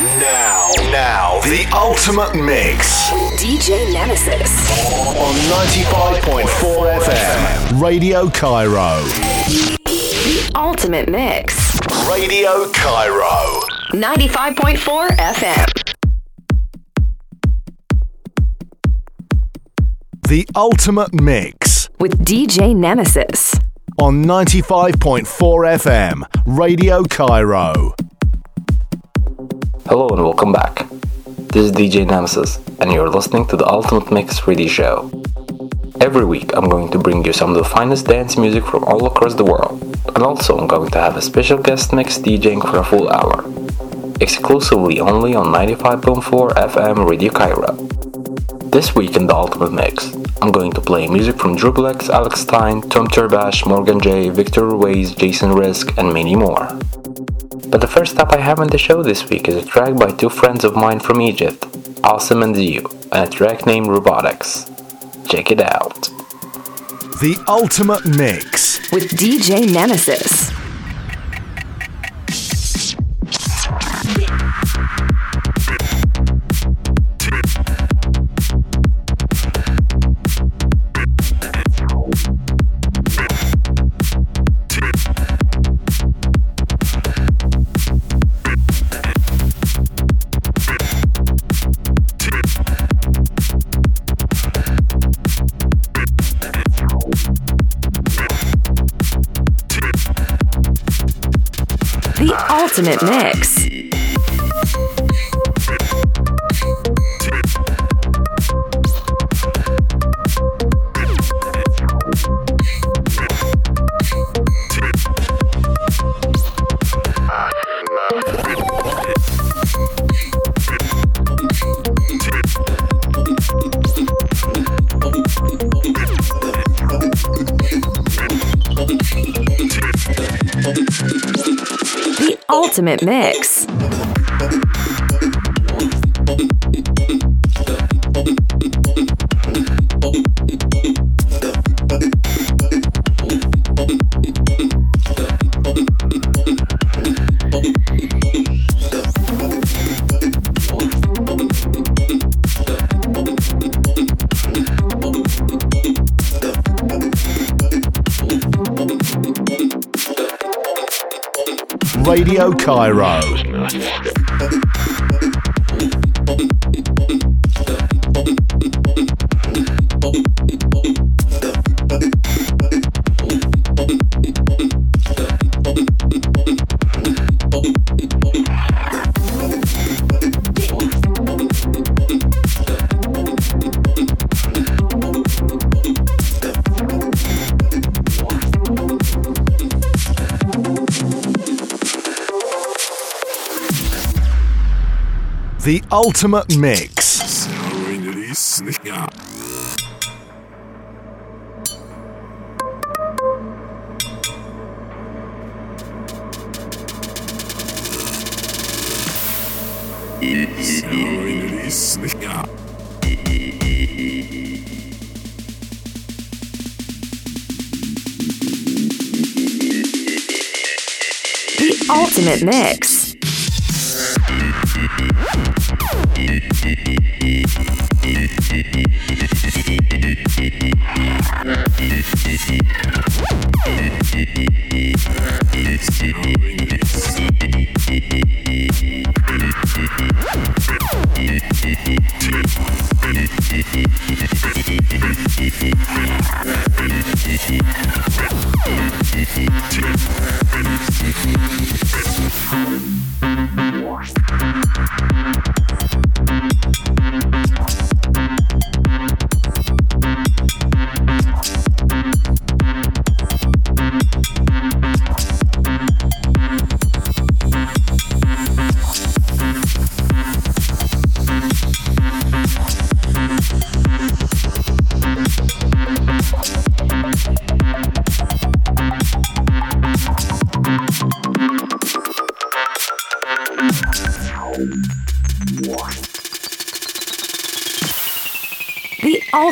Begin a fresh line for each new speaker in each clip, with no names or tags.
Now, now, the ultimate mix
DJ Nemesis.
on 95.4 FM. Radio Cairo.
The ultimate mix.
Radio Cairo.
95.4 FM.
The ultimate mix
With DJ Nemesis.
on 95.4 FM. Radio Cairo.
Hello and welcome back. This is DJ Nemesis, and you're listening to the Ultimate Mix Radio Show. Every week, I'm going to bring you some of the finest dance music from all across the world, and also I'm going to have a special guest mix DJing for a full hour, exclusively only on 95.4 FM Radio Cairo. This week in the Ultimate Mix, I'm going to play music from Drublex, Alex Stein, Tom Turbash, Morgan J, Victor Ruiz, Jason Risk, and many more. But the first stop I have on the show this week is a track by two friends of mine from Egypt, Awesome and Ziyu, and a track named Robotics. Check it out.
The ultimate mix.
With DJ Nemesis. Ultimate mix. Ultimate mix.
Radio Cairo. The ultimate mix.
The ultimate mix.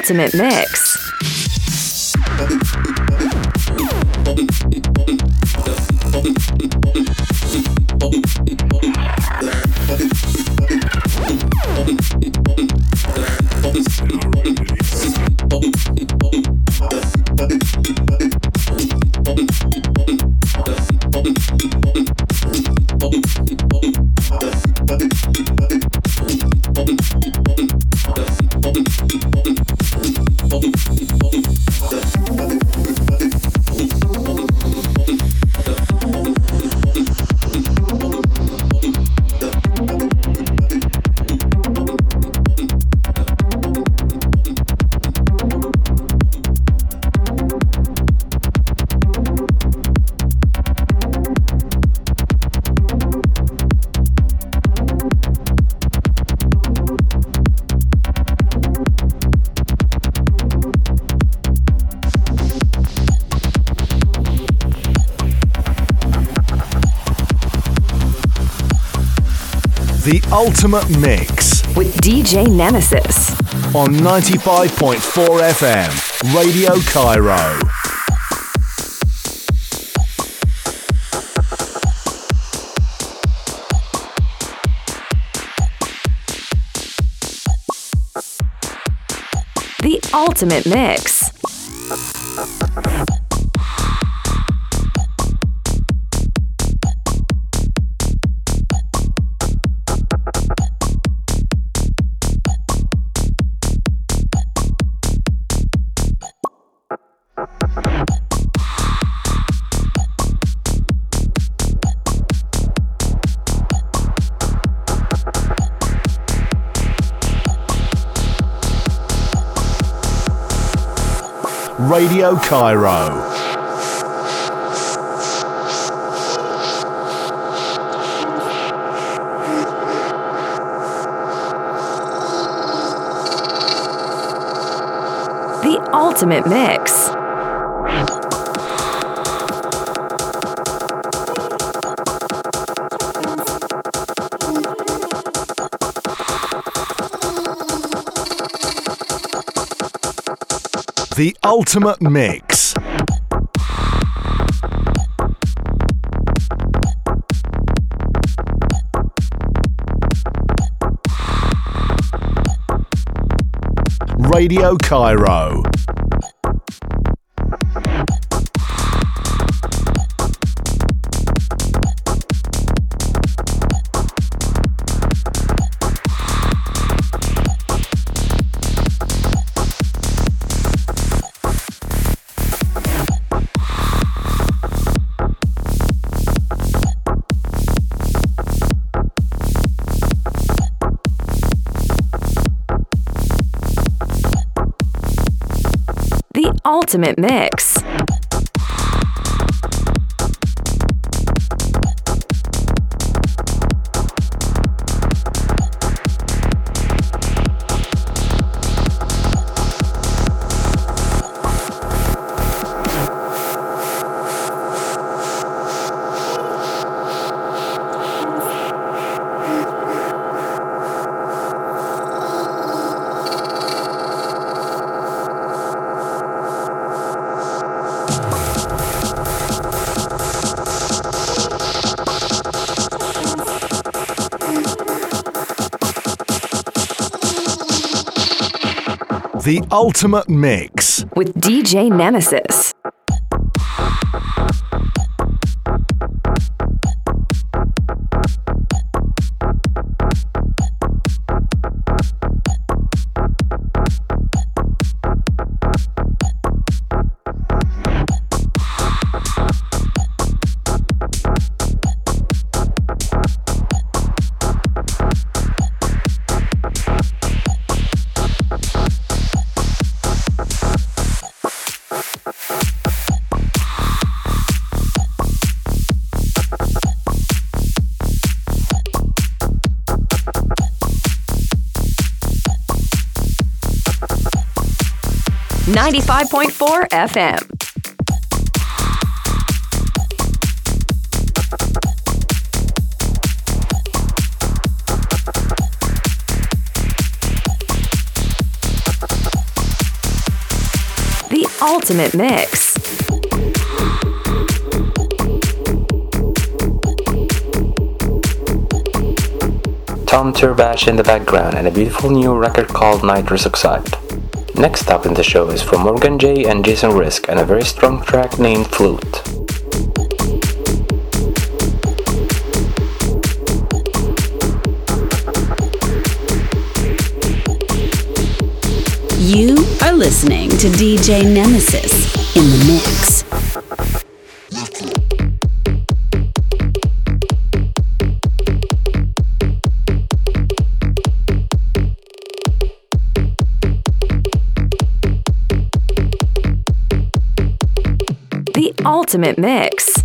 Ultimate mix.
Ultimate Mix
with DJ Nemesis.
on 95.4 FM, Radio Cairo.
The Ultimate Mix.
Radio Cairo.
The Ultimate Mix.
The Ultimate Mix. Radio Cairo.
Ultimate Mix. The Ultimate Mix. with DJ Nemesis. Ninety-five point four FM. The Ultimate Mix.
Tom Turbash in the background and a beautiful new record called Nitrous Oxide. Next up in the show is from Morgan J and Jason Risk and a very strong track named Flute.
You are listening to DJ Nemesis in the mix.
ultimate mix.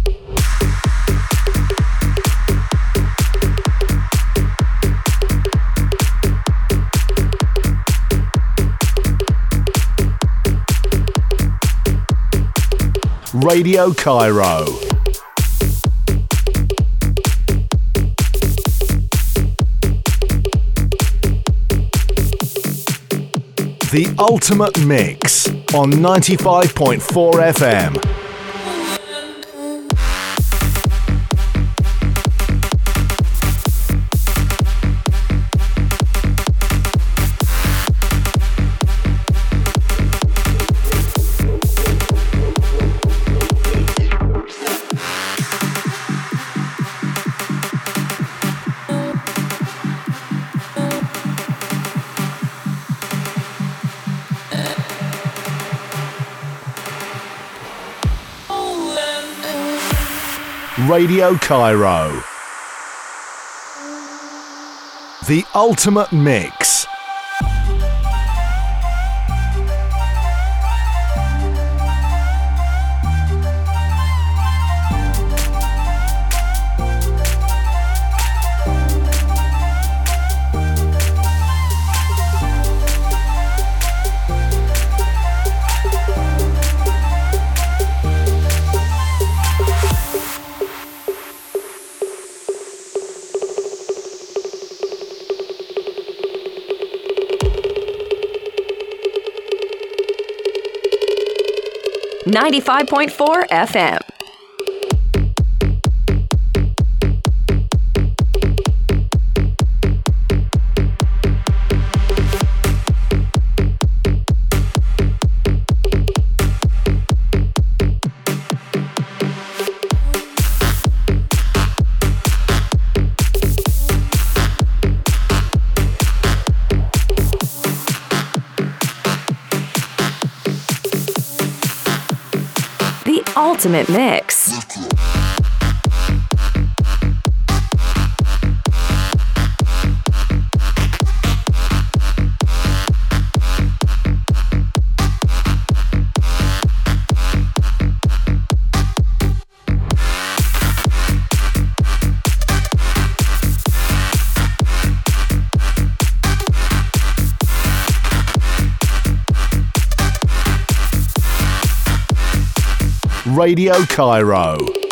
Radio Cairo. The Ultimate Mix on 95.4 FM. Radio Cairo. The Ultimate Mix.
Ninety-five point four FM. Ultimate mix.
Radio Cairo.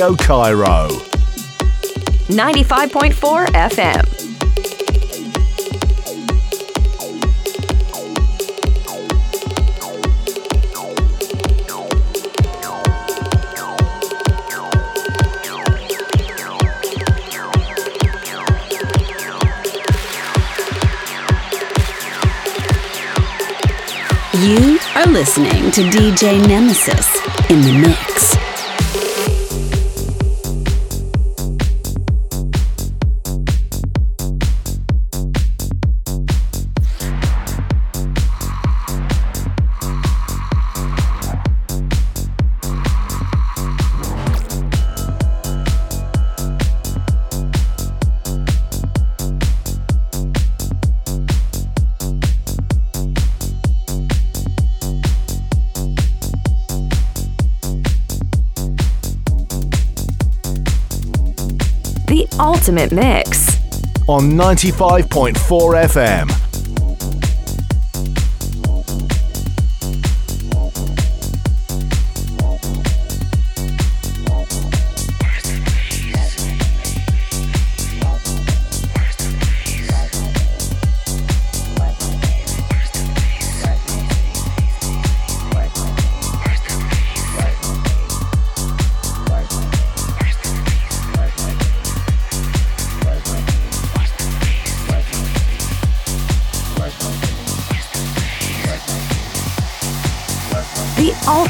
Radio Cairo. 95.4 FM.
You are listening to DJ Nemesis in the mix.
Ultimate Mix
on 95.4 FM.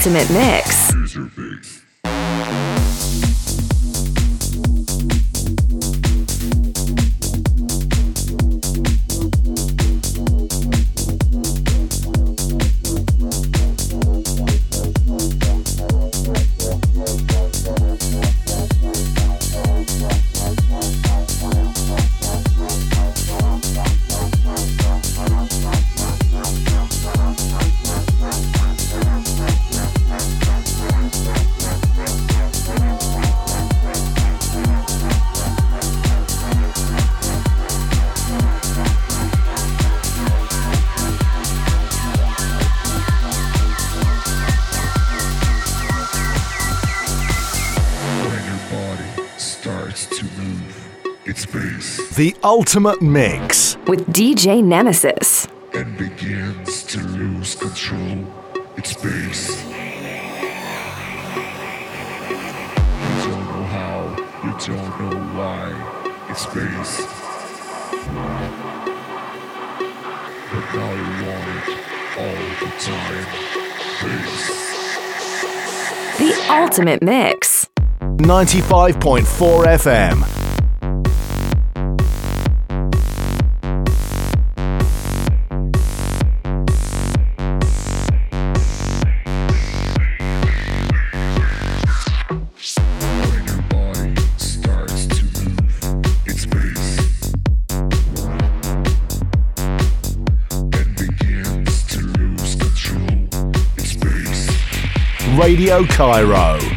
Ultimate mix.
The Ultimate Mix
with DJ Nemesis.
And begins to lose control. It's bass. You don't know how, you don't know why. It's bass. But now you want it all the time. Bass.
The Ultimate Mix.
95.4 FM. Radio Cairo.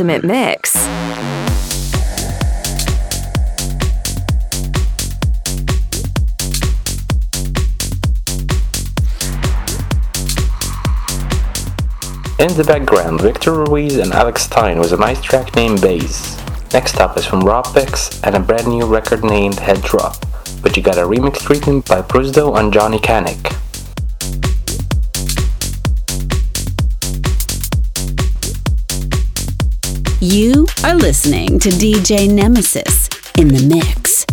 Ultimate mix.
In the background, Victor Ruiz and Alex Stein with a nice track named Bass. Next up is from Rob Pix and a brand new record named Head Drop, but you got a remix treatment by Prusdo and Johnny Canic.
You are listening to DJ Nemesis in the mix.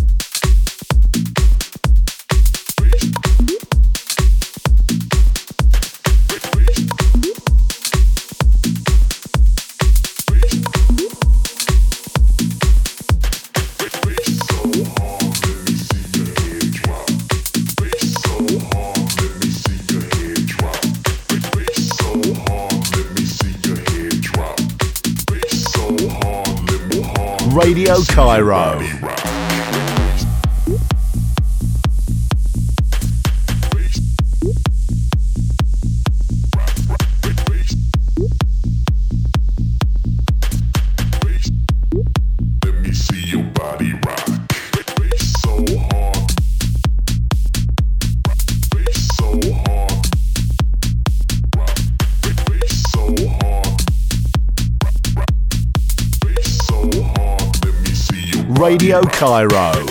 Radio Cairo. Cairo.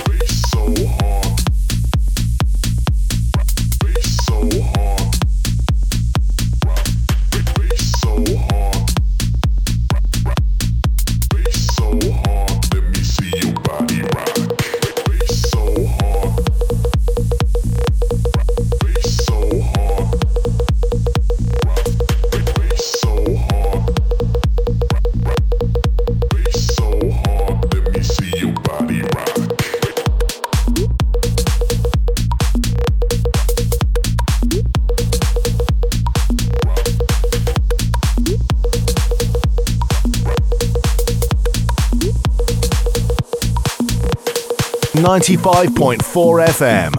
95.4 FM.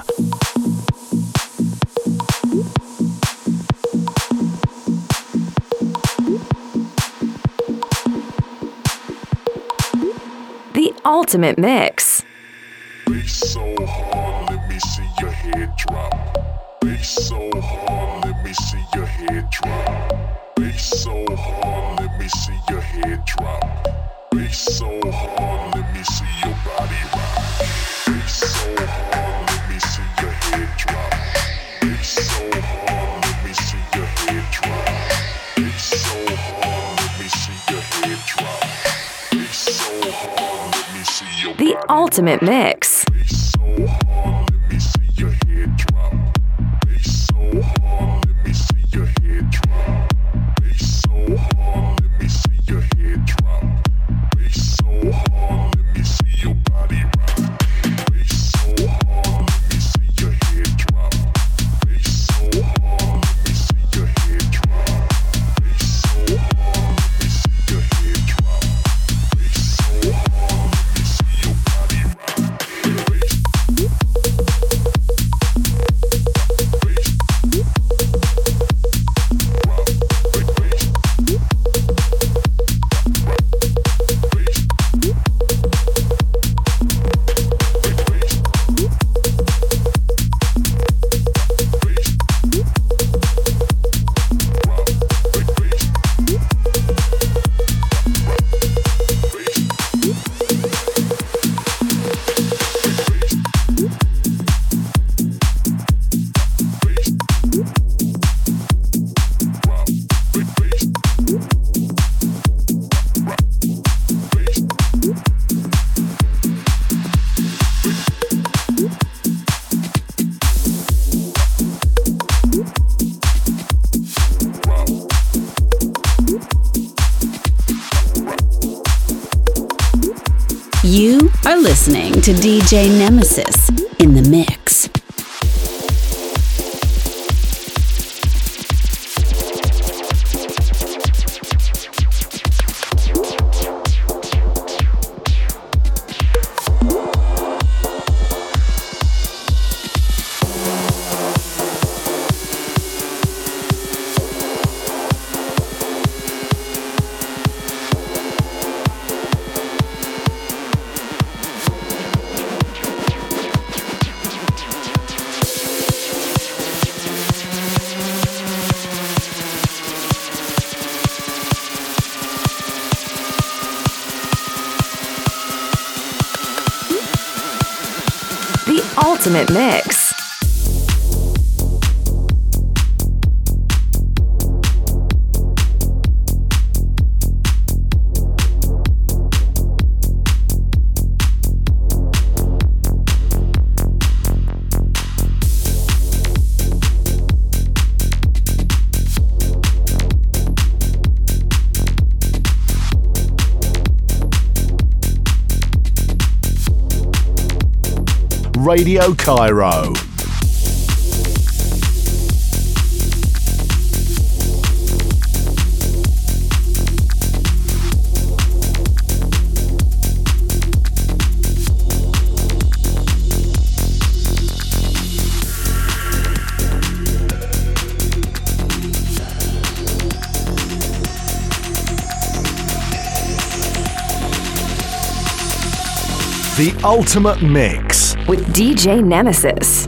The ultimate mix. ultimate mix.
J. Nemesis.
ultimate mix.
Radio Cairo. The Ultimate Mix
with DJ Nemesis.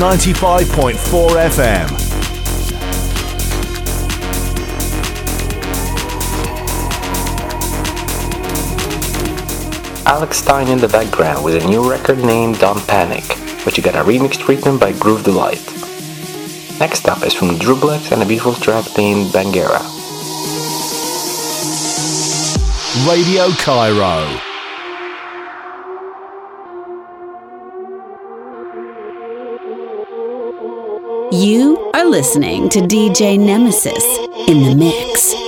95.4 FM.
Alex Stein in the background with a new record named Don't Panic, which got a remix treatment by Groove Delight. Next up is from Drew and a beautiful track named Bangera.
Radio Cairo.
You are listening to DJ Nemesis in the mix.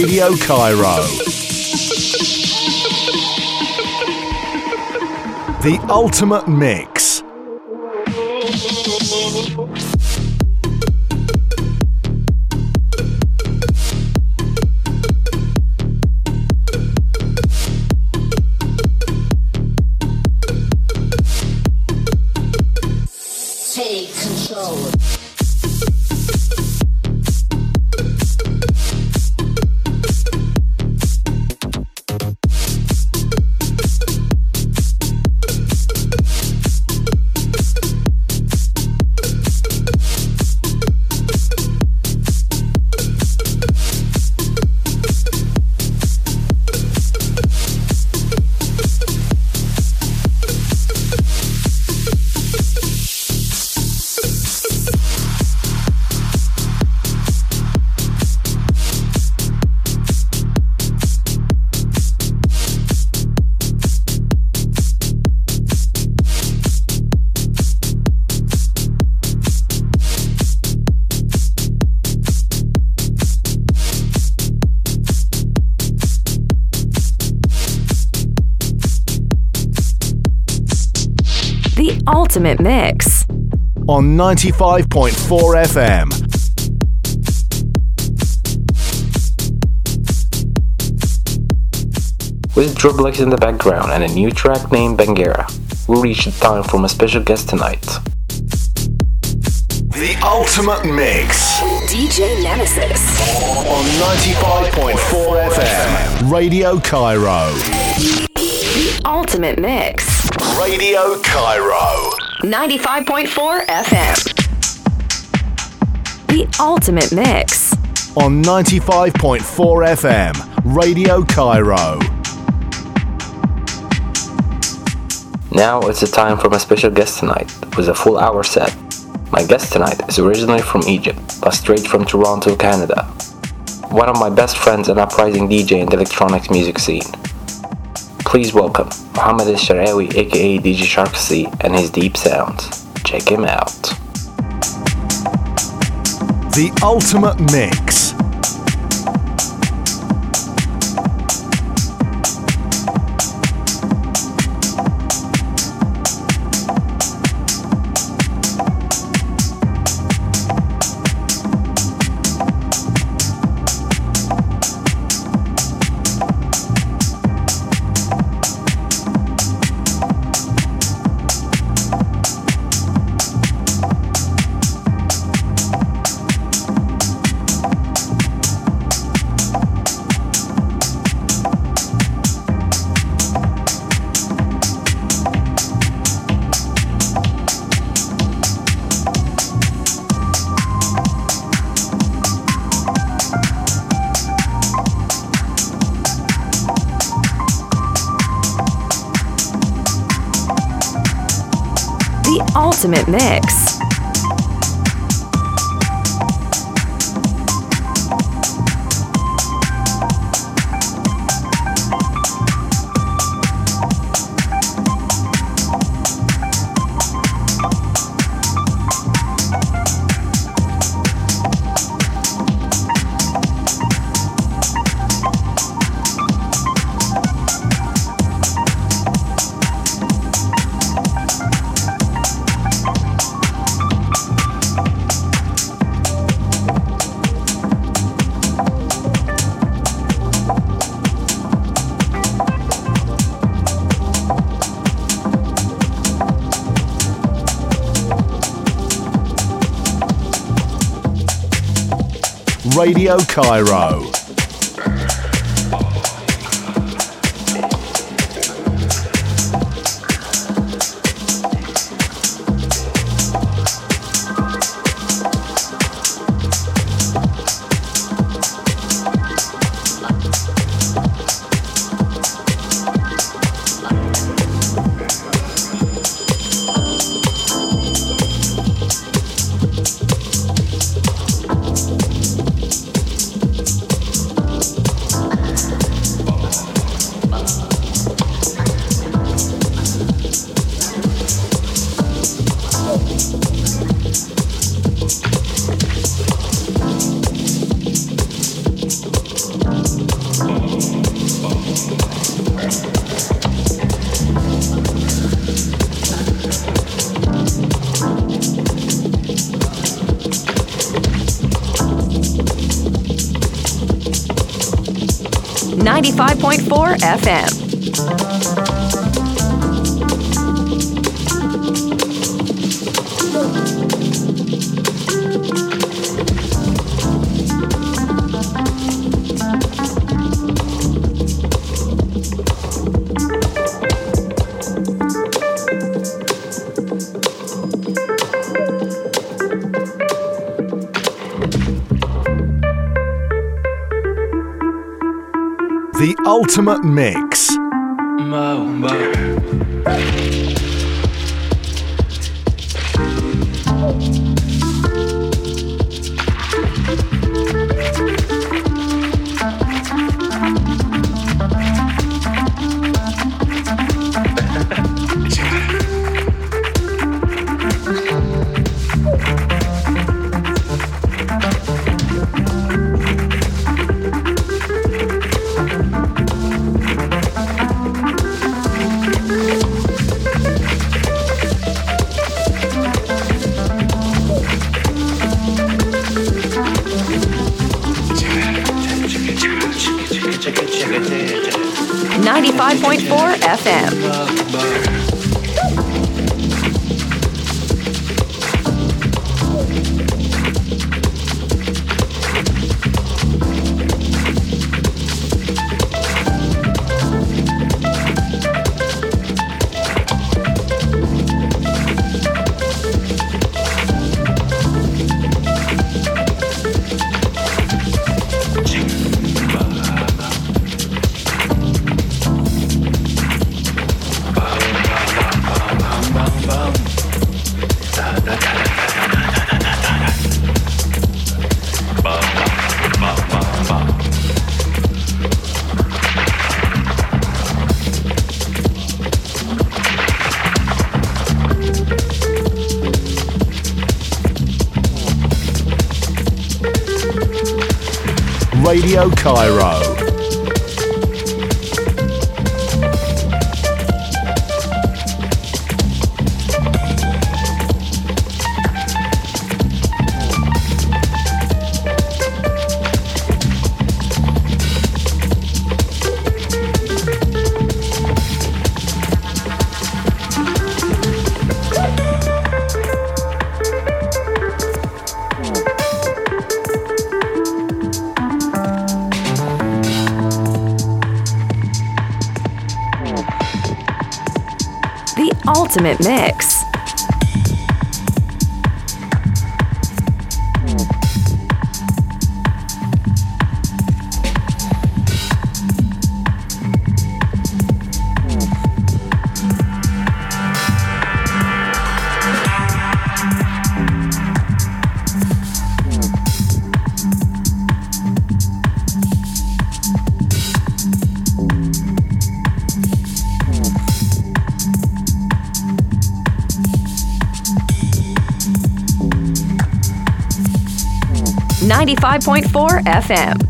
Radio Cairo. The ultimate mix.
Ultimate Mix
on 95.4 FM.
With Drublex in the background and a new track named Bangera, we reach the time for my special guest tonight.
The Ultimate Mix.
DJ Nemesis.
On 95.4 FM. Radio Cairo.
The Ultimate Mix.
Radio Cairo.
95.4 FM. The Ultimate Mix.
On 95.4 FM. Radio Cairo.
Now it's the time for my special guest tonight with a full hour set. My guest tonight is originally from Egypt, but straight from Toronto, Canada. One of my best friends and uprising DJ in the electronics music scene. Please welcome Mohammed Al-Sharawi aka DJ Shark C and his deep sounds. Check him out.
The Ultimate Mix.
Radio Cairo.
FM.
Ultimate Mix.
Ninety-five point four FM. Cairo. Ultimate mix. Ninety-five point four FM.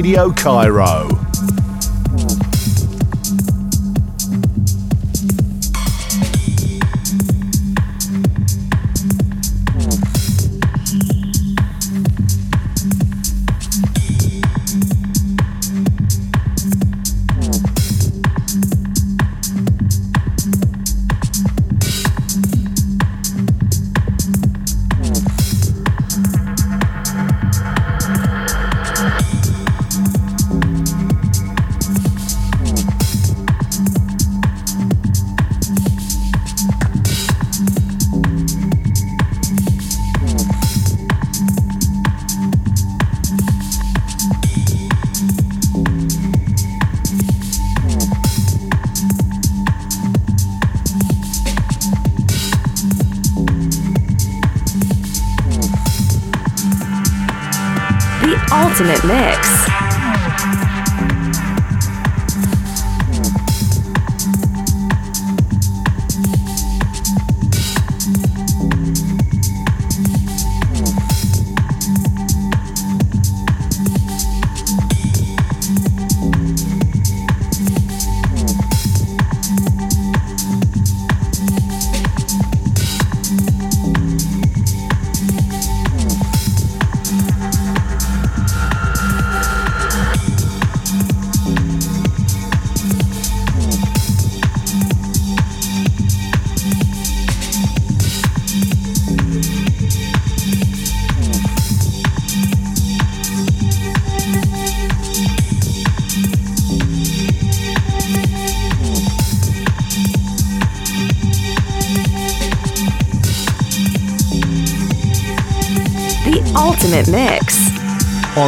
Radio Cairo.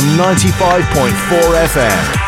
On 95.4 FM.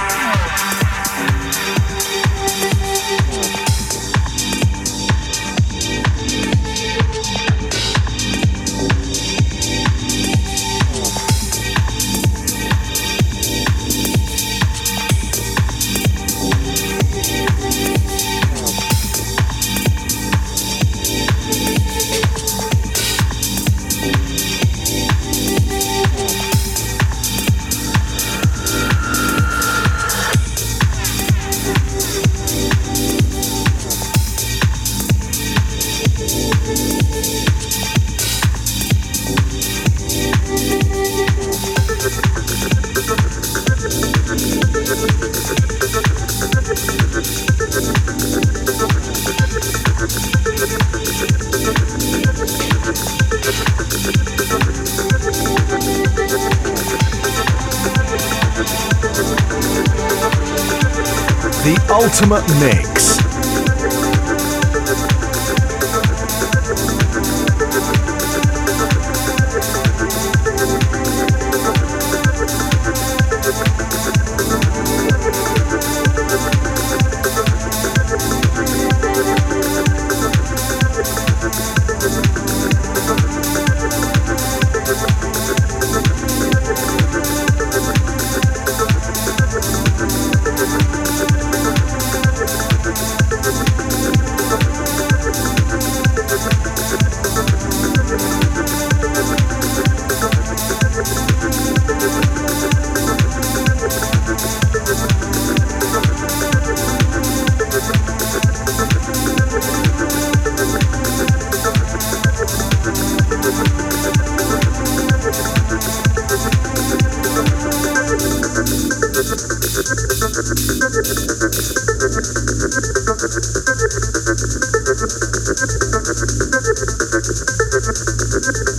Ultimate Mix.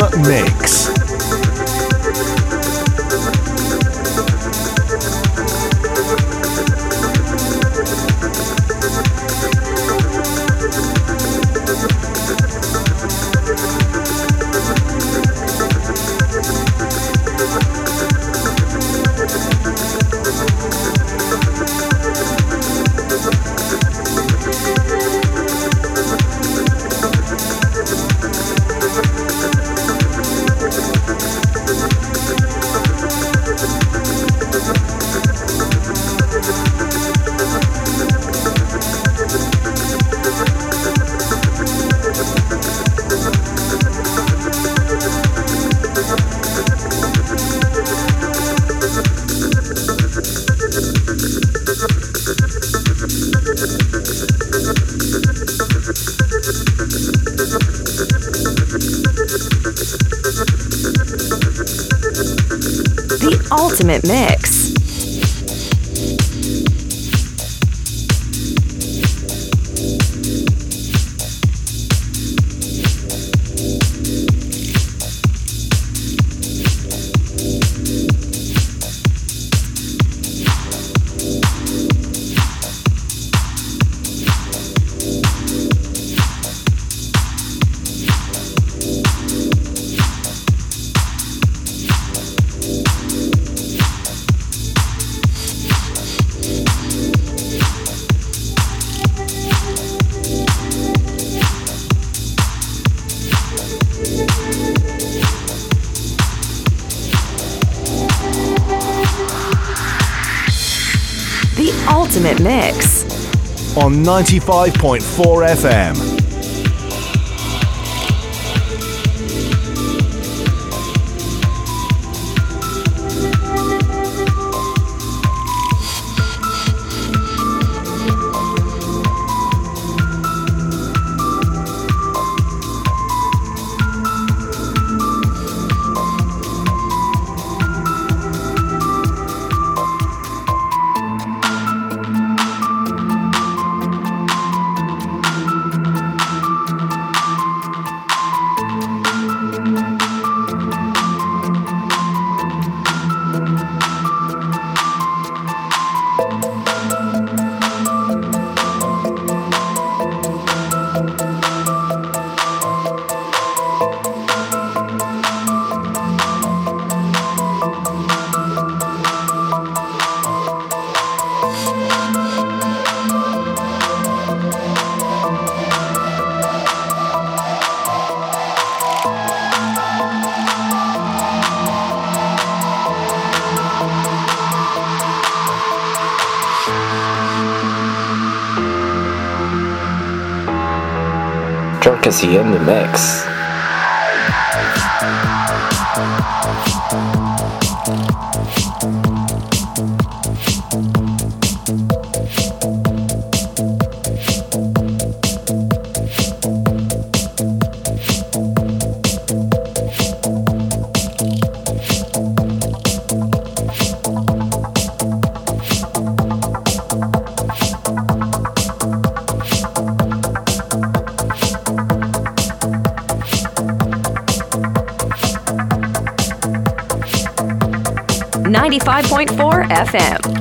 Mix.
Mix.
On 95.4 FM.
Jerkasy in the mix.
Ninety-five point four FM.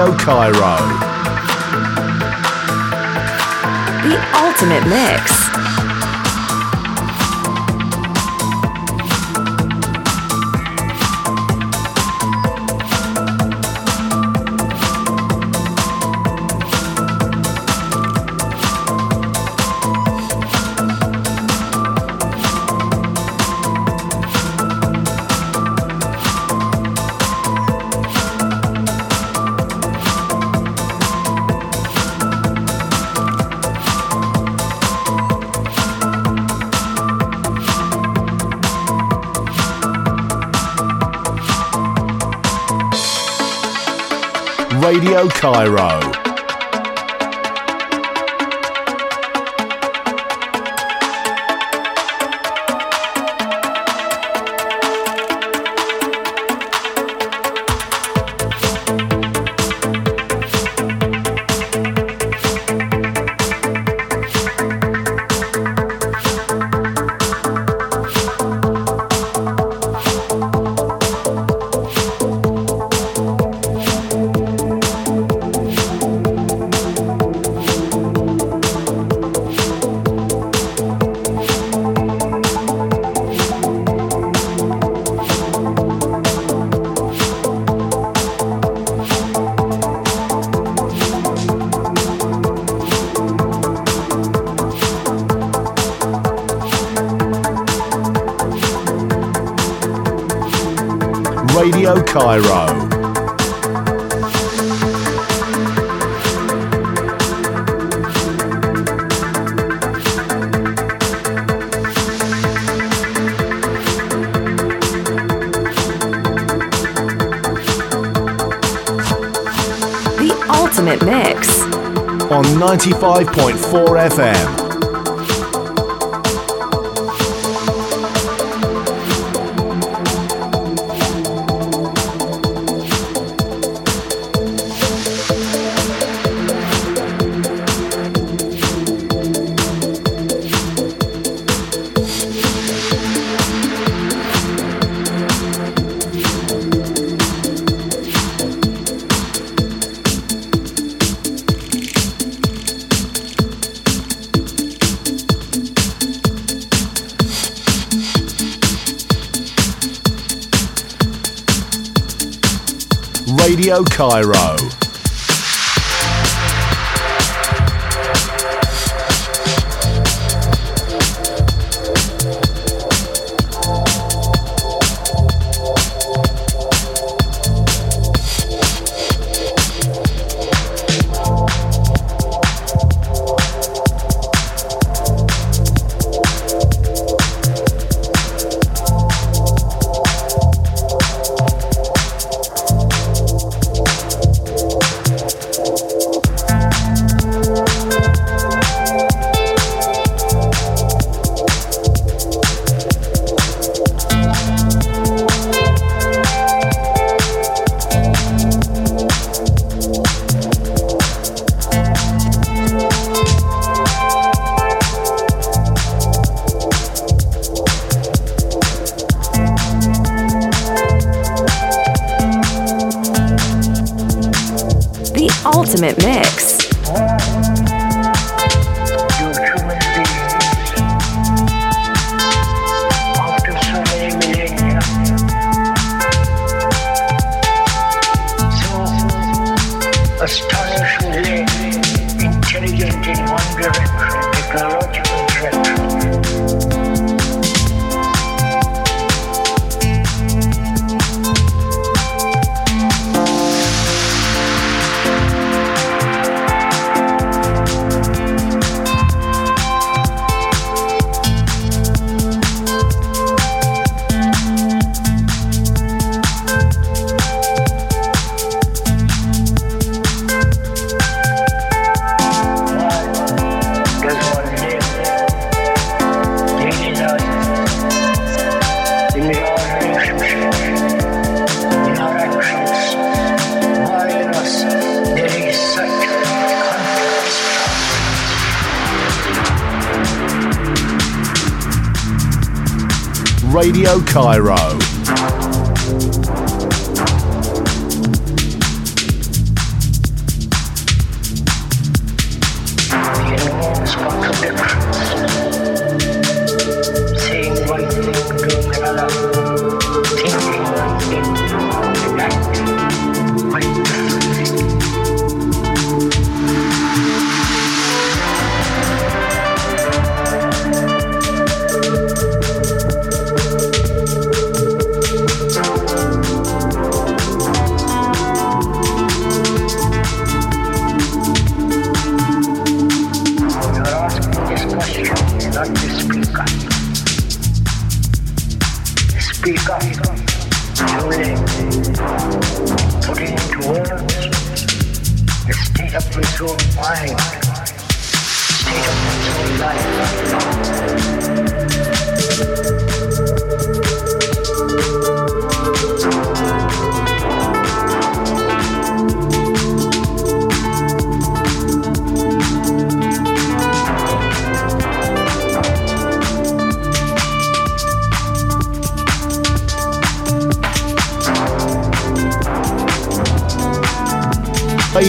Radio Cairo.
The ultimate mix.
Radio Cairo. 95.4 FM. Radio Cairo.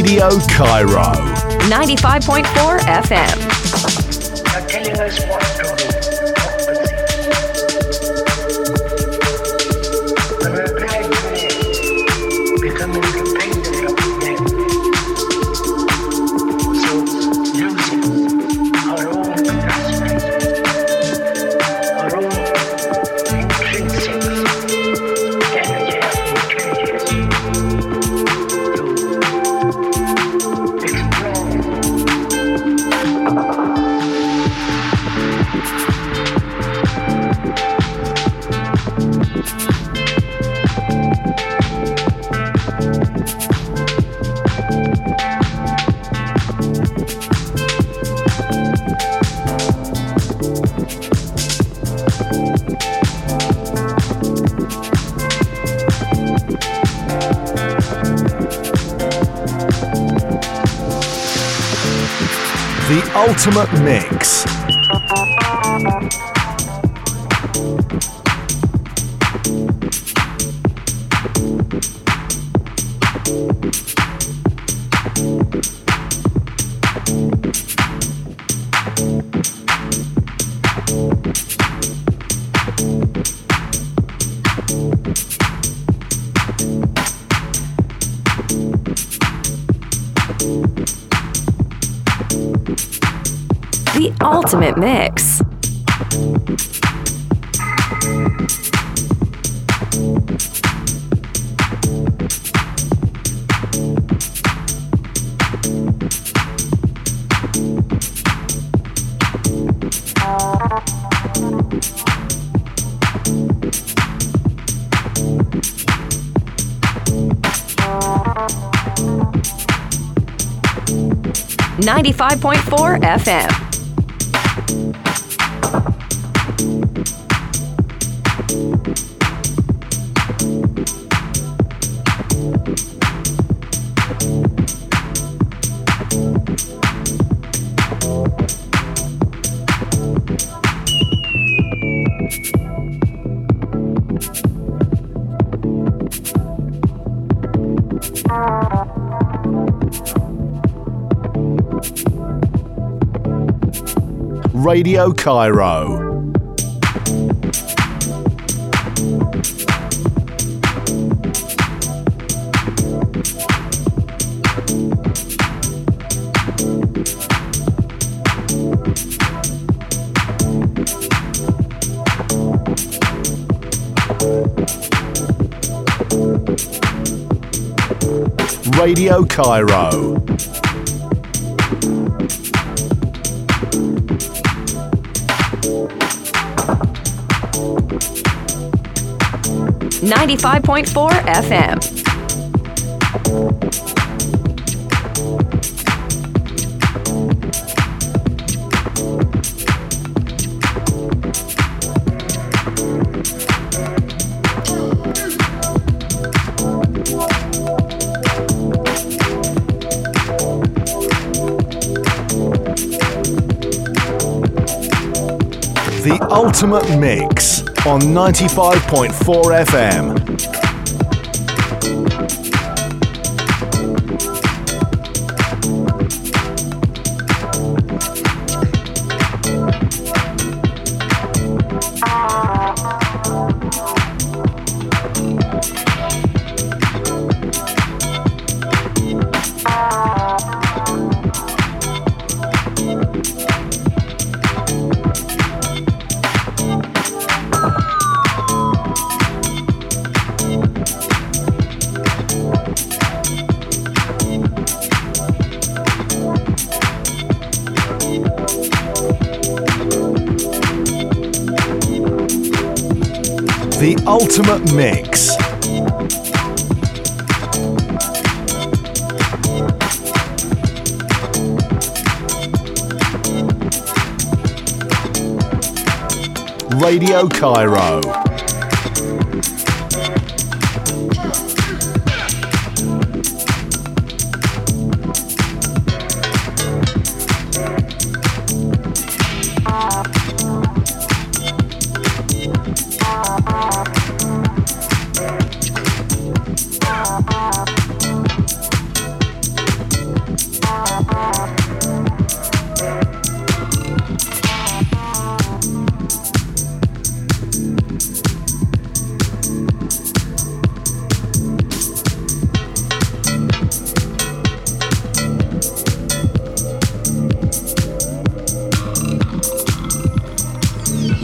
Radio Cairo.
95.4 FM.
Ultimate mix.
95.4 FM.
Radio Cairo. Radio Cairo.
Ninety-five point four FM.
The ultimate mix on 95.4 FM. Ultimate mix. Radio Cairo.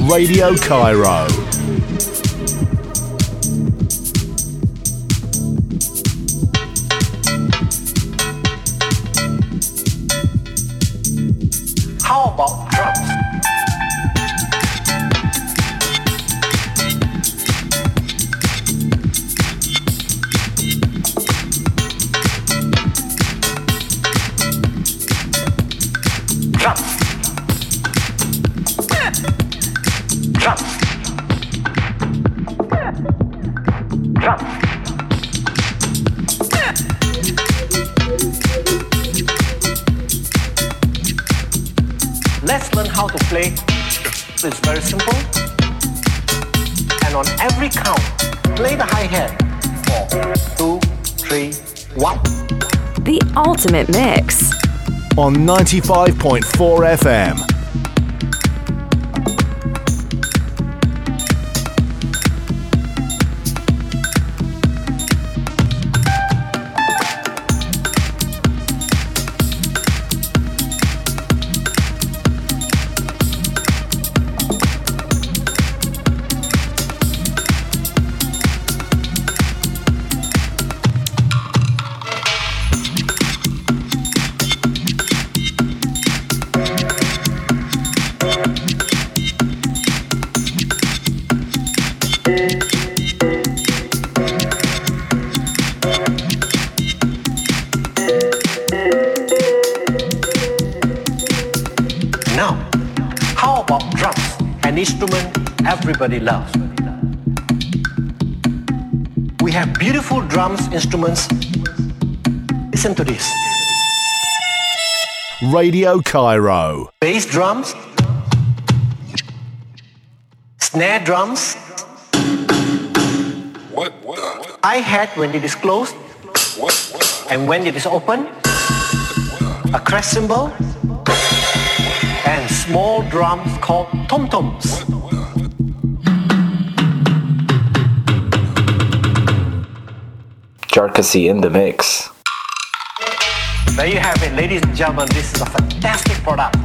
Radio Cairo. 95.4 FM.
Instruments. Listen to this.
Radio Cairo.
Bass drums, snare drums,
What? What?
hi-hat when it is closed,
What? What?
and when it is open, a crash cymbal, and small drums called tom-toms.
In the mix.
There you have it, ladies and gentlemen. This is a fantastic product.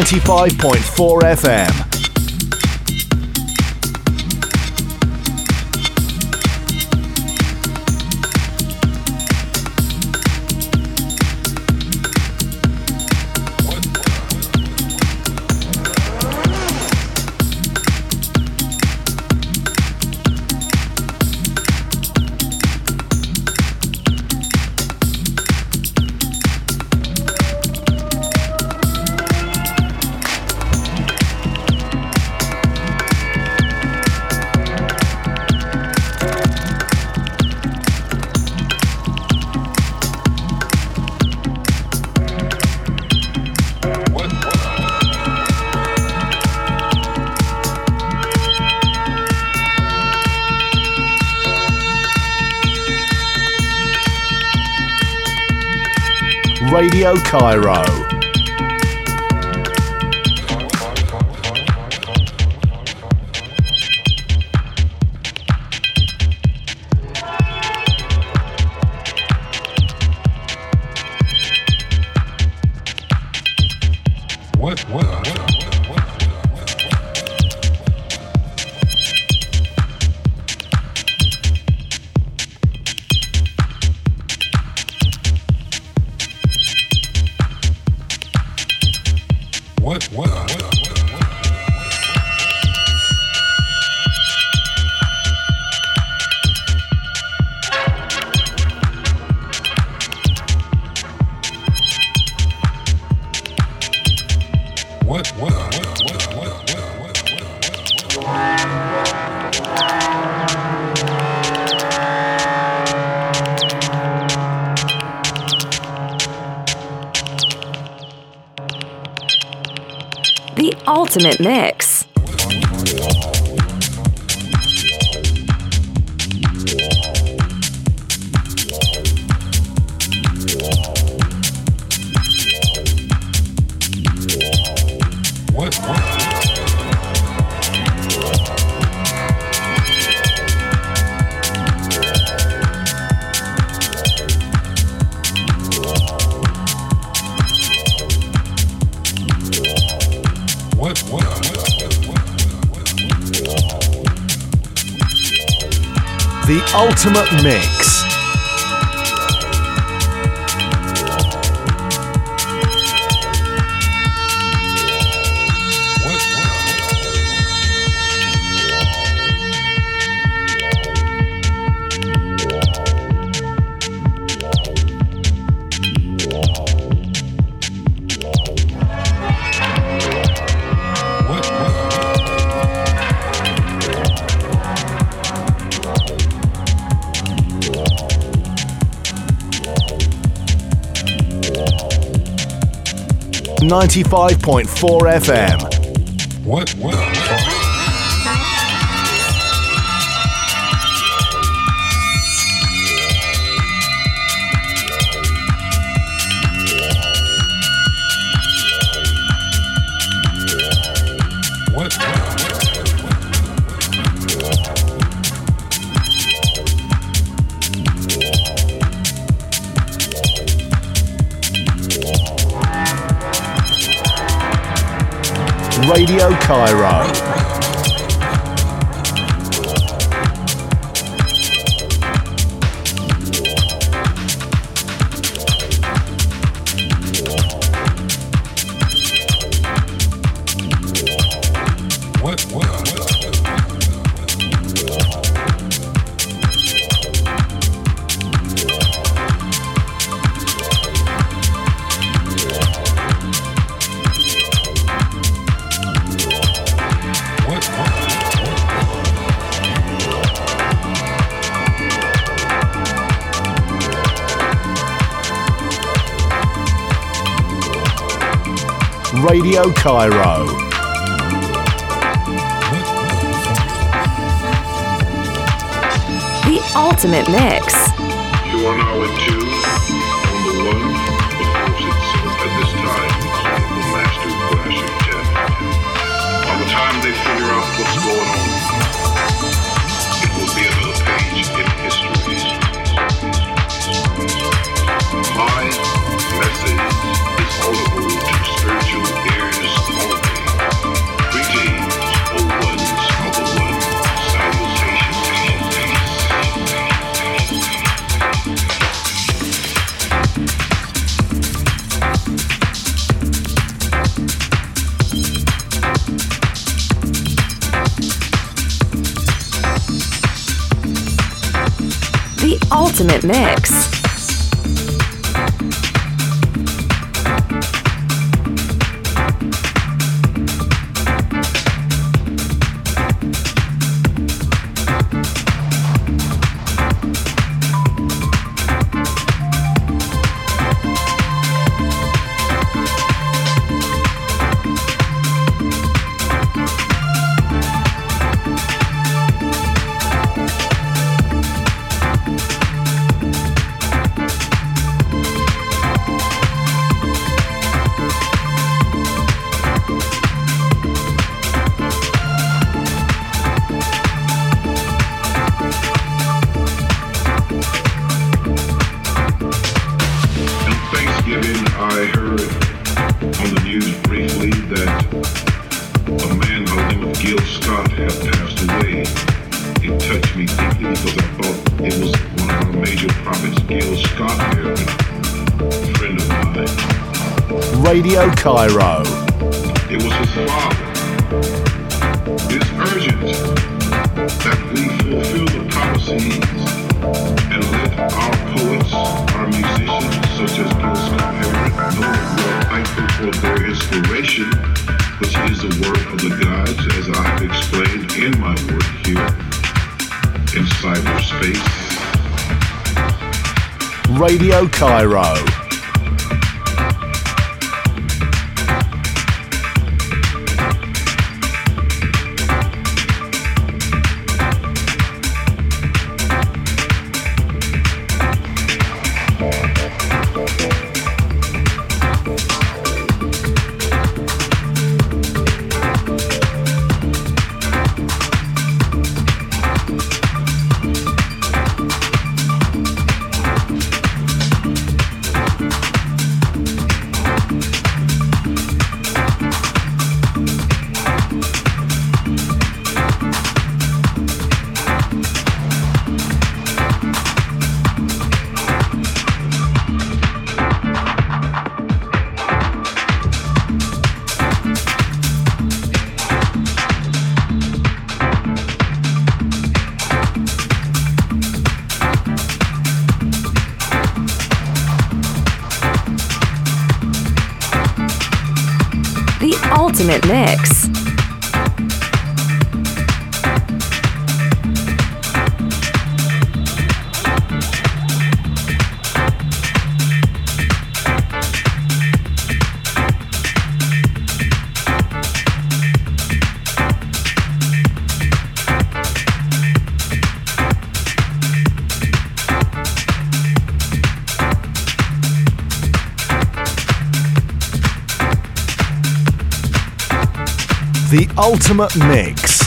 95.4 FM. Cairo.
Ultimate mix.
Ultimate Mix. 95.4 FM.
What? What?
Radio Cairo. Radio Cairo.
The ultimate mix.
You are now in tune
ultimate mix.
Radio Cairo.
Ultimate mix.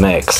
Mix.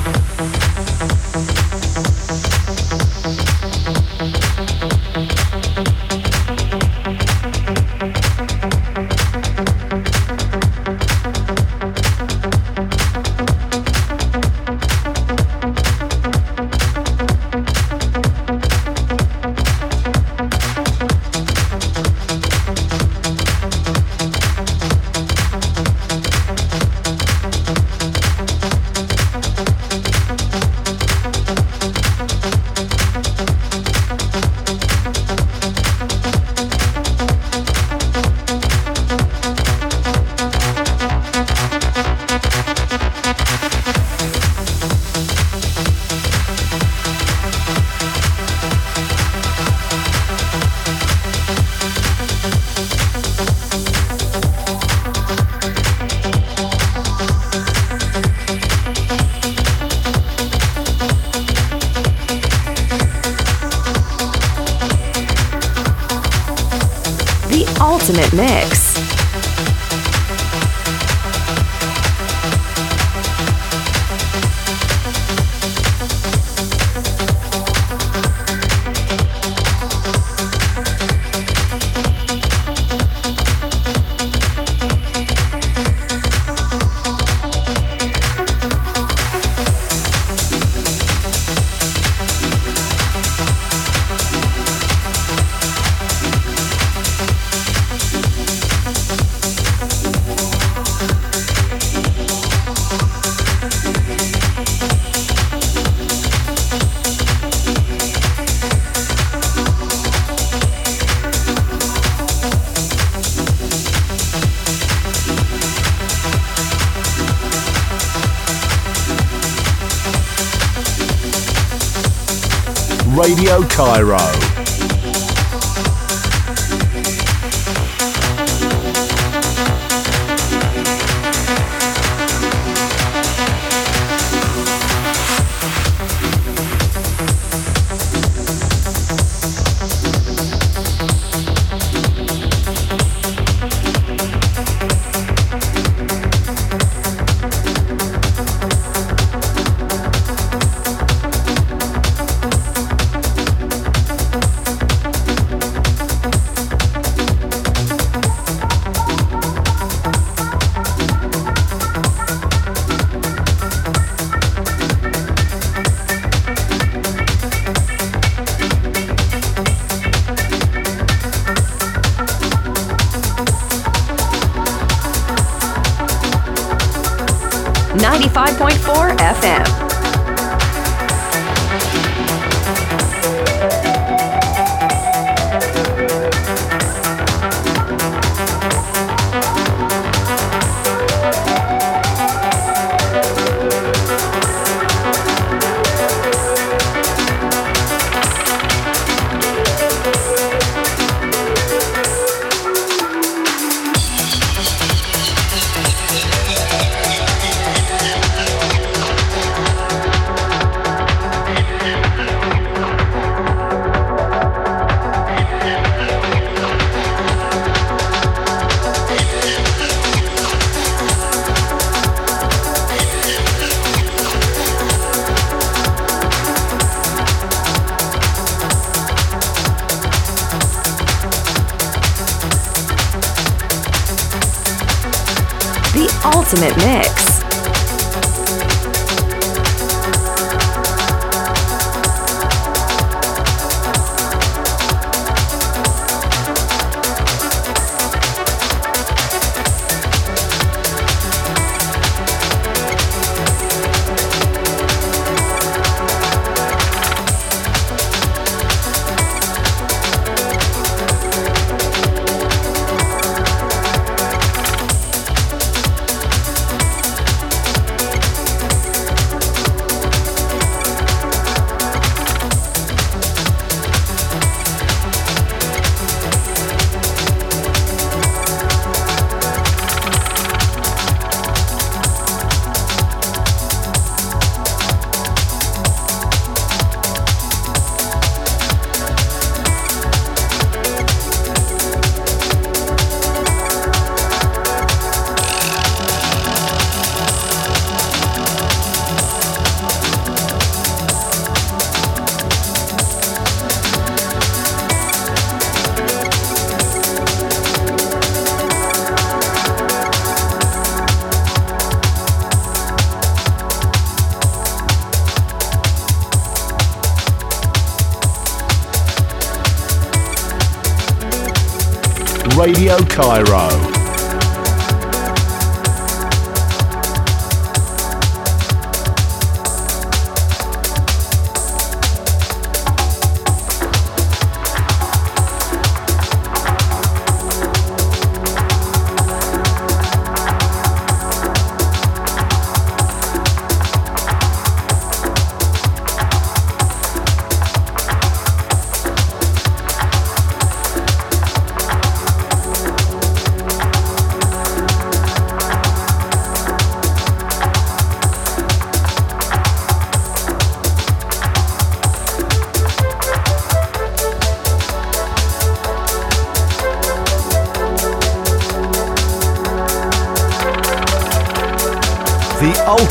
Cairo.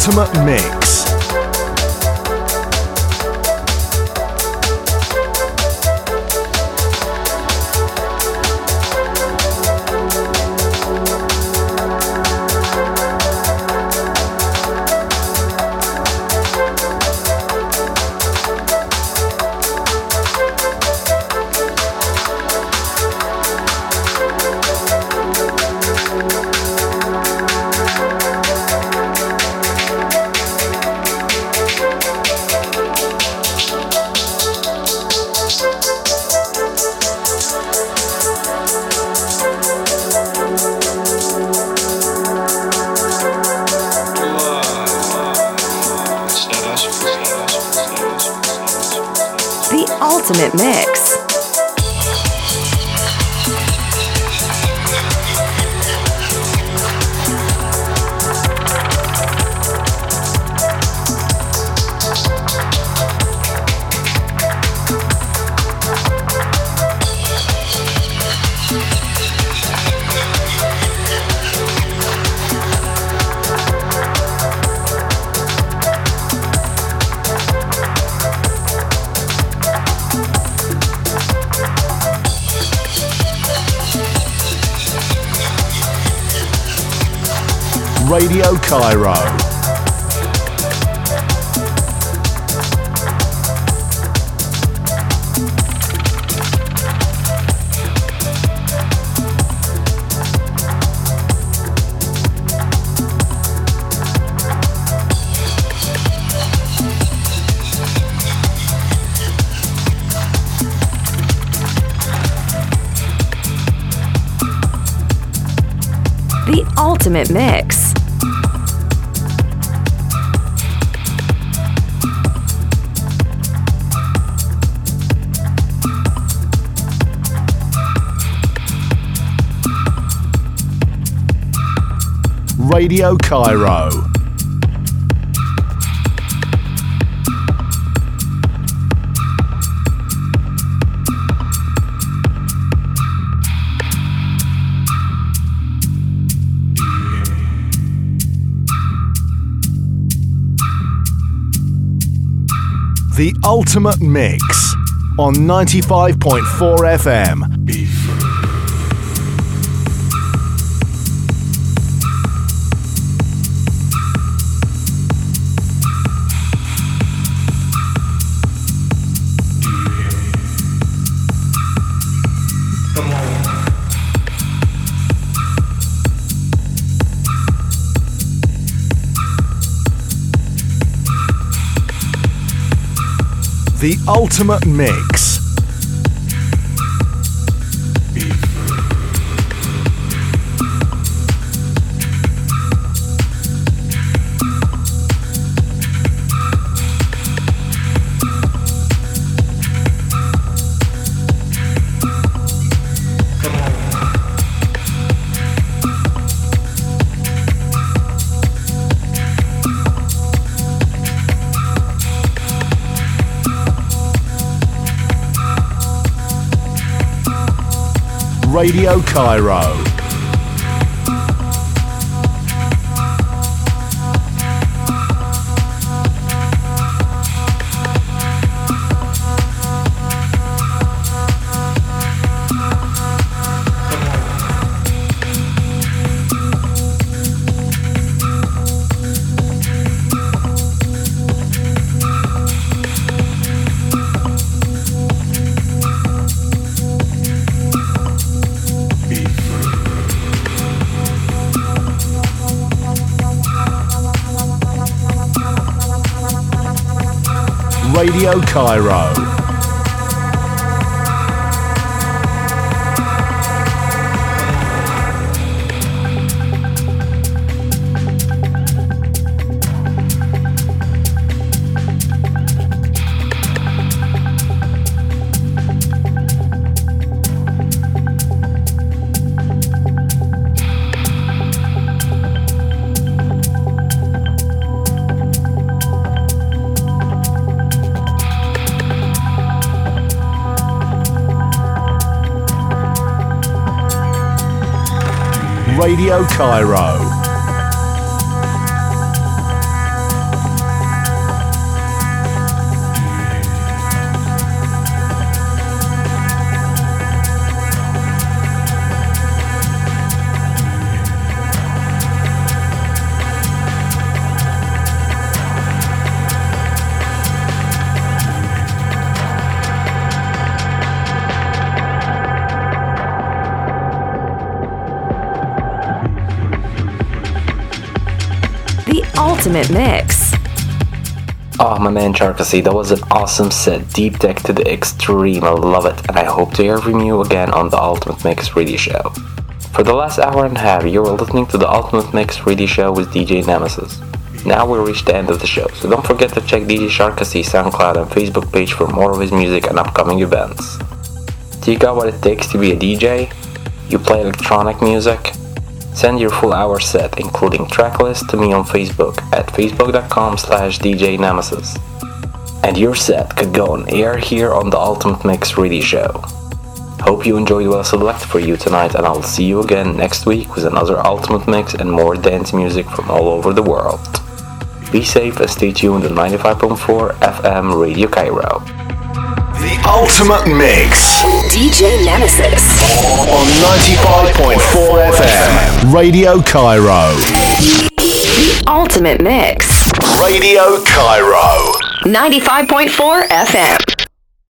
Ultimate mix.
Radio Cairo. The ultimate mix. Radio Cairo.
The ultimate mix
on 95.4 FM. The ultimate mix. Radio Cairo. Radio Cairo. Radio Cairo.
Ultimate mix.
Oh, my man Charkasy, that was an awesome set. Deep tech to the extreme. I love it. And I hope to hear from you again on the Ultimate Mix Radio Show. For the last hour and a half, you were listening to the Ultimate Mix Radio Show with DJ Nemesis. Now we reached the end of the show, so don't forget to check DJ Sharkasy SoundCloud and Facebook page for more of his music and upcoming events. Do you got what it takes to be a DJ? You play electronic music? Send your full hour set, including tracklist, to me on Facebook at facebook.com slash DJ Nemesis. And your set could go on air here on the Ultimate Mix Radio Show. Hope you enjoyed what I selected for you tonight, and I'll see you again next week with another Ultimate Mix and more dance music from all over the world. Be safe and stay tuned to 95.4 FM Radio Cairo.
The ultimate mix
DJ Nemesis.
on 95.4 FM. Radio Cairo.
The ultimate mix.
Radio Cairo.
95.4 FM.